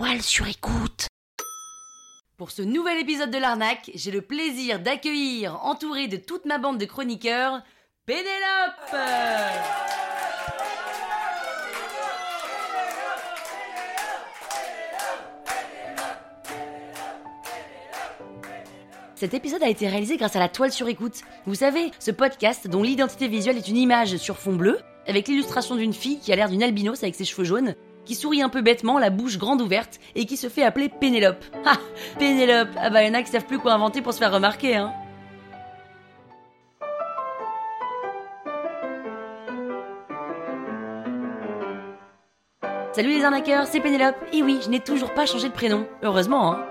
toile sur écoute. Pour ce nouvel épisode de l'arnaque, j'ai le plaisir d'accueillir, entouré de toute ma bande de chroniqueurs, Pénélope Cet épisode a été réalisé grâce à la toile sur écoute. Vous savez, ce podcast dont l'identité visuelle est une image sur fond bleu, avec l'illustration d'une fille qui a l'air d'une albinos avec ses cheveux jaunes, qui sourit un peu bêtement, la bouche grande ouverte, et qui se fait appeler Pénélope. Ah Pénélope Ah bah y'en a qui savent plus quoi inventer pour se faire remarquer, hein Salut les arnaqueurs, c'est Pénélope. Et oui, je n'ai toujours pas changé de prénom. Heureusement, hein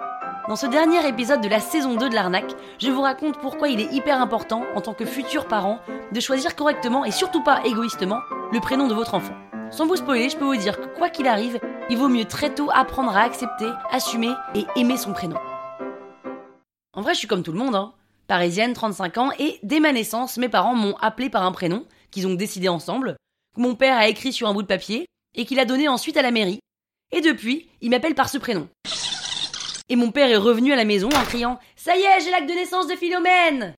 dans ce dernier épisode de la saison 2 de l'arnaque, je vous raconte pourquoi il est hyper important, en tant que futur parent, de choisir correctement et surtout pas égoïstement le prénom de votre enfant. Sans vous spoiler, je peux vous dire que quoi qu'il arrive, il vaut mieux très tôt apprendre à accepter, assumer et aimer son prénom. En vrai, je suis comme tout le monde, hein. Parisienne, 35 ans, et dès ma naissance, mes parents m'ont appelé par un prénom, qu'ils ont décidé ensemble, que mon père a écrit sur un bout de papier, et qu'il a donné ensuite à la mairie. Et depuis, il m'appelle par ce prénom. Et mon père est revenu à la maison en criant Ça y est, j'ai l'acte de naissance de Philomène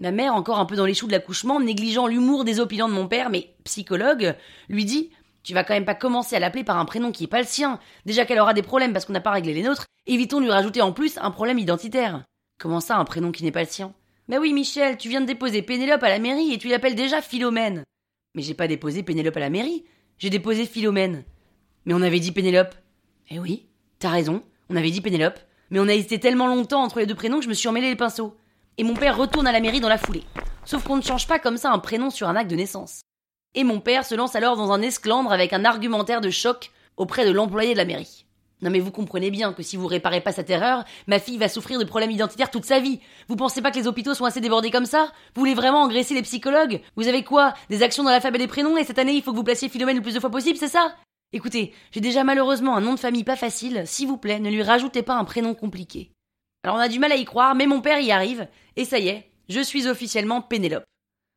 Ma mère, encore un peu dans les choux de l'accouchement, négligeant l'humour désopilant de mon père, mais psychologue, lui dit Tu vas quand même pas commencer à l'appeler par un prénom qui est pas le sien. Déjà qu'elle aura des problèmes parce qu'on n'a pas réglé les nôtres, évitons de lui rajouter en plus un problème identitaire. Comment ça, un prénom qui n'est pas le sien? Bah oui, Michel, tu viens de déposer Pénélope à la mairie et tu l'appelles déjà Philomène. Mais j'ai pas déposé Pénélope à la mairie, j'ai déposé Philomène. Mais on avait dit Pénélope. Eh oui, t'as raison, on avait dit Pénélope. Mais on a hésité tellement longtemps entre les deux prénoms que je me suis emmêlé les pinceaux. Et mon père retourne à la mairie dans la foulée. Sauf qu'on ne change pas comme ça un prénom sur un acte de naissance. Et mon père se lance alors dans un esclandre avec un argumentaire de choc auprès de l'employé de la mairie. Non mais vous comprenez bien que si vous réparez pas cette erreur, ma fille va souffrir de problèmes identitaires toute sa vie. Vous pensez pas que les hôpitaux sont assez débordés comme ça? Vous voulez vraiment engraisser les psychologues? Vous avez quoi? Des actions dans l'alphabet des prénoms et cette année il faut que vous placiez Philomène le plus de fois possible, c'est ça? Écoutez, j'ai déjà malheureusement un nom de famille pas facile, s'il vous plaît, ne lui rajoutez pas un prénom compliqué. Alors on a du mal à y croire, mais mon père y arrive, et ça y est, je suis officiellement Pénélope.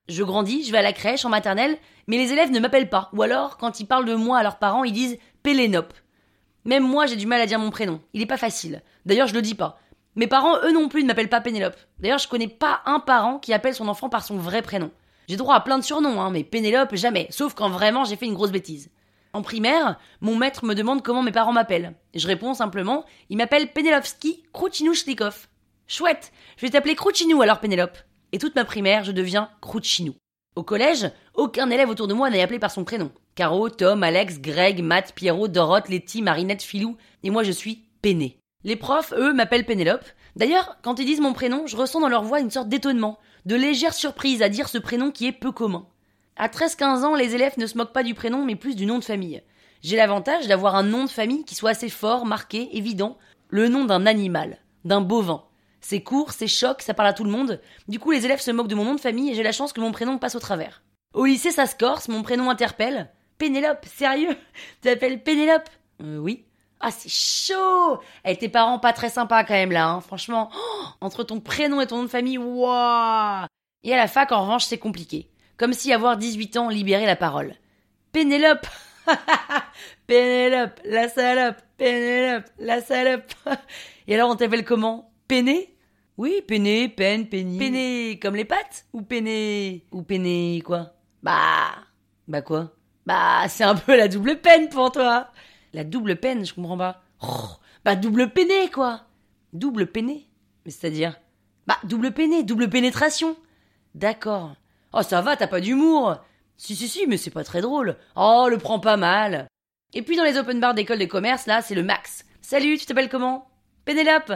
Je grandis, je vais à la crèche, en maternelle, mais les élèves ne m'appellent pas, ou alors, quand ils parlent de moi à leurs parents, ils disent Pélénope. Même moi, j'ai du mal à dire mon prénom, il est pas facile. D'ailleurs, je le dis pas. Mes parents, eux non plus, ne m'appellent pas Pénélope. D'ailleurs, je connais pas un parent qui appelle son enfant par son vrai prénom. J'ai droit à plein de surnoms, hein, mais Pénélope, jamais, sauf quand vraiment j'ai fait une grosse bêtise. En primaire, mon maître me demande comment mes parents m'appellent. Je réponds simplement, il m'appelle Penelovski Krouchinou-Shlikov. Chouette, je vais t'appeler Krouchinou alors Pénélope. Et toute ma primaire, je deviens Krouchinou. Au collège, aucun élève autour de moi n'est appelé par son prénom. Caro, Tom, Alex, Greg, Matt, Pierrot, Doroth, Letty, Marinette, Filou, et moi je suis Péné. Les profs, eux, m'appellent Pénélope. D'ailleurs, quand ils disent mon prénom, je ressens dans leur voix une sorte d'étonnement, de légère surprise à dire ce prénom qui est peu commun. À 13-15 ans, les élèves ne se moquent pas du prénom, mais plus du nom de famille. J'ai l'avantage d'avoir un nom de famille qui soit assez fort, marqué, évident, le nom d'un animal, d'un bovin. C'est court, c'est choc, ça parle à tout le monde. Du coup, les élèves se moquent de mon nom de famille et j'ai la chance que mon prénom passe au travers. Au lycée, ça se corse, mon prénom interpelle. Pénélope, sérieux Tu t'appelles Pénélope Euh, oui. Ah, c'est chaud Eh, tes parents pas très sympas quand même là, hein. franchement. Oh, entre ton prénom et ton nom de famille, waouh Et à la fac, en revanche, c'est compliqué comme si avoir 18 ans libérait la parole. Pénélope Pénélope, la salope Pénélope, la salope Et alors on t'appelle comment? Péné? Oui, Péné, peine, péni. Péné comme les pattes Ou Péné Ou Péné quoi? Bah... Bah quoi? Bah c'est un peu la double peine pour toi La double peine, je comprends pas. Oh, bah double péné quoi Double péné Mais c'est-à-dire? Bah double péné, double pénétration D'accord. Oh, ça va, t'as pas d'humour. Si, si, si, mais c'est pas très drôle. Oh, le prends pas mal. Et puis dans les open bars d'école de commerce, là, c'est le max. Salut, tu t'appelles comment? Pénélope.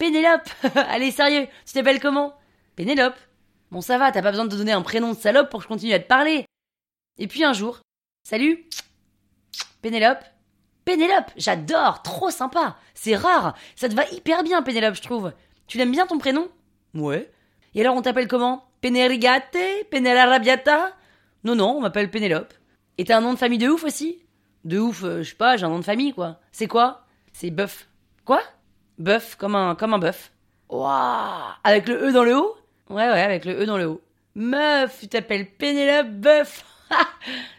Pénélope. Allez, sérieux, tu t'appelles comment? Pénélope. Bon, ça va, t'as pas besoin de te donner un prénom de salope pour que je continue à te parler. Et puis un jour, salut. Pénélope. Pénélope, j'adore, trop sympa. C'est rare, ça te va hyper bien, Pénélope, je trouve. Tu l'aimes bien ton prénom? Ouais. Et alors on t'appelle comment? Pénérigate Pénélarabiata Non, non, on m'appelle Pénélope. Et t'as un nom de famille de ouf aussi? De ouf, euh, je sais pas, j'ai un nom de famille quoi. C'est quoi? C'est Bœuf. Quoi? Bœuf, comme un, comme un bœuf. Waouh Avec le E dans le haut Ouais, ouais, avec le E dans le haut. Meuf, tu t'appelles Pénélope Bœuf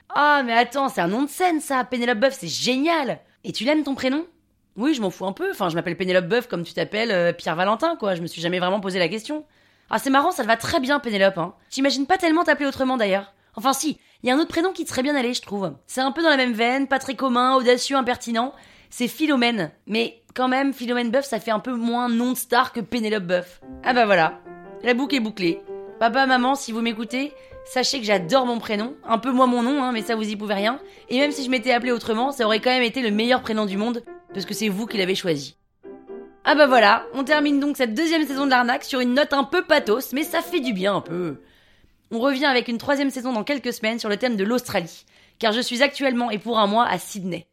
Ah, mais attends, c'est un nom de scène ça, Pénélope Bœuf, c'est génial Et tu l'aimes ton prénom? Oui, je m'en fous un peu. Enfin, je m'appelle Pénélope Boeuf comme tu t'appelles euh, Pierre Valentin, quoi. Je me suis jamais vraiment posé la question. Ah, c'est marrant, ça te va très bien, Pénélope, hein. J'imagine pas tellement t'appeler autrement d'ailleurs. Enfin, si, il y a un autre prénom qui te serait bien allé, je trouve. C'est un peu dans la même veine, pas très commun, audacieux, impertinent. C'est Philomène. Mais quand même, Philomène Boeuf, ça fait un peu moins nom de star que Pénélope Boeuf. Ah bah voilà, la boucle est bouclée. Papa, maman, si vous m'écoutez, sachez que j'adore mon prénom. Un peu moins mon nom, hein, mais ça vous y pouvez rien. Et même si je m'étais appelé autrement, ça aurait quand même été le meilleur prénom du monde, parce que c'est vous qui l'avez choisi. Ah bah voilà, on termine donc cette deuxième saison de l'arnaque sur une note un peu pathos, mais ça fait du bien un peu. On revient avec une troisième saison dans quelques semaines sur le thème de l'Australie, car je suis actuellement et pour un mois à Sydney.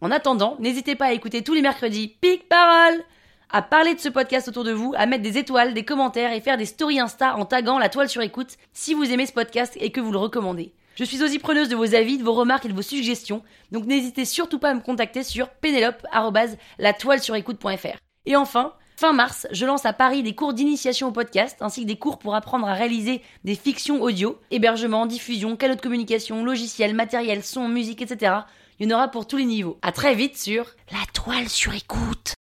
En attendant, n'hésitez pas à écouter tous les mercredis Pic Parole à parler de ce podcast autour de vous, à mettre des étoiles, des commentaires et faire des stories Insta en taguant la toile sur écoute si vous aimez ce podcast et que vous le recommandez. Je suis aussi preneuse de vos avis, de vos remarques et de vos suggestions, donc n'hésitez surtout pas à me contacter sur pénélope.latoile-sur-écoute.fr. Et enfin, fin mars, je lance à Paris des cours d'initiation au podcast, ainsi que des cours pour apprendre à réaliser des fictions audio, hébergement, diffusion, canaux de communication, logiciels, matériel, son, musique, etc. Il y en aura pour tous les niveaux. À très vite sur La Toile sur écoute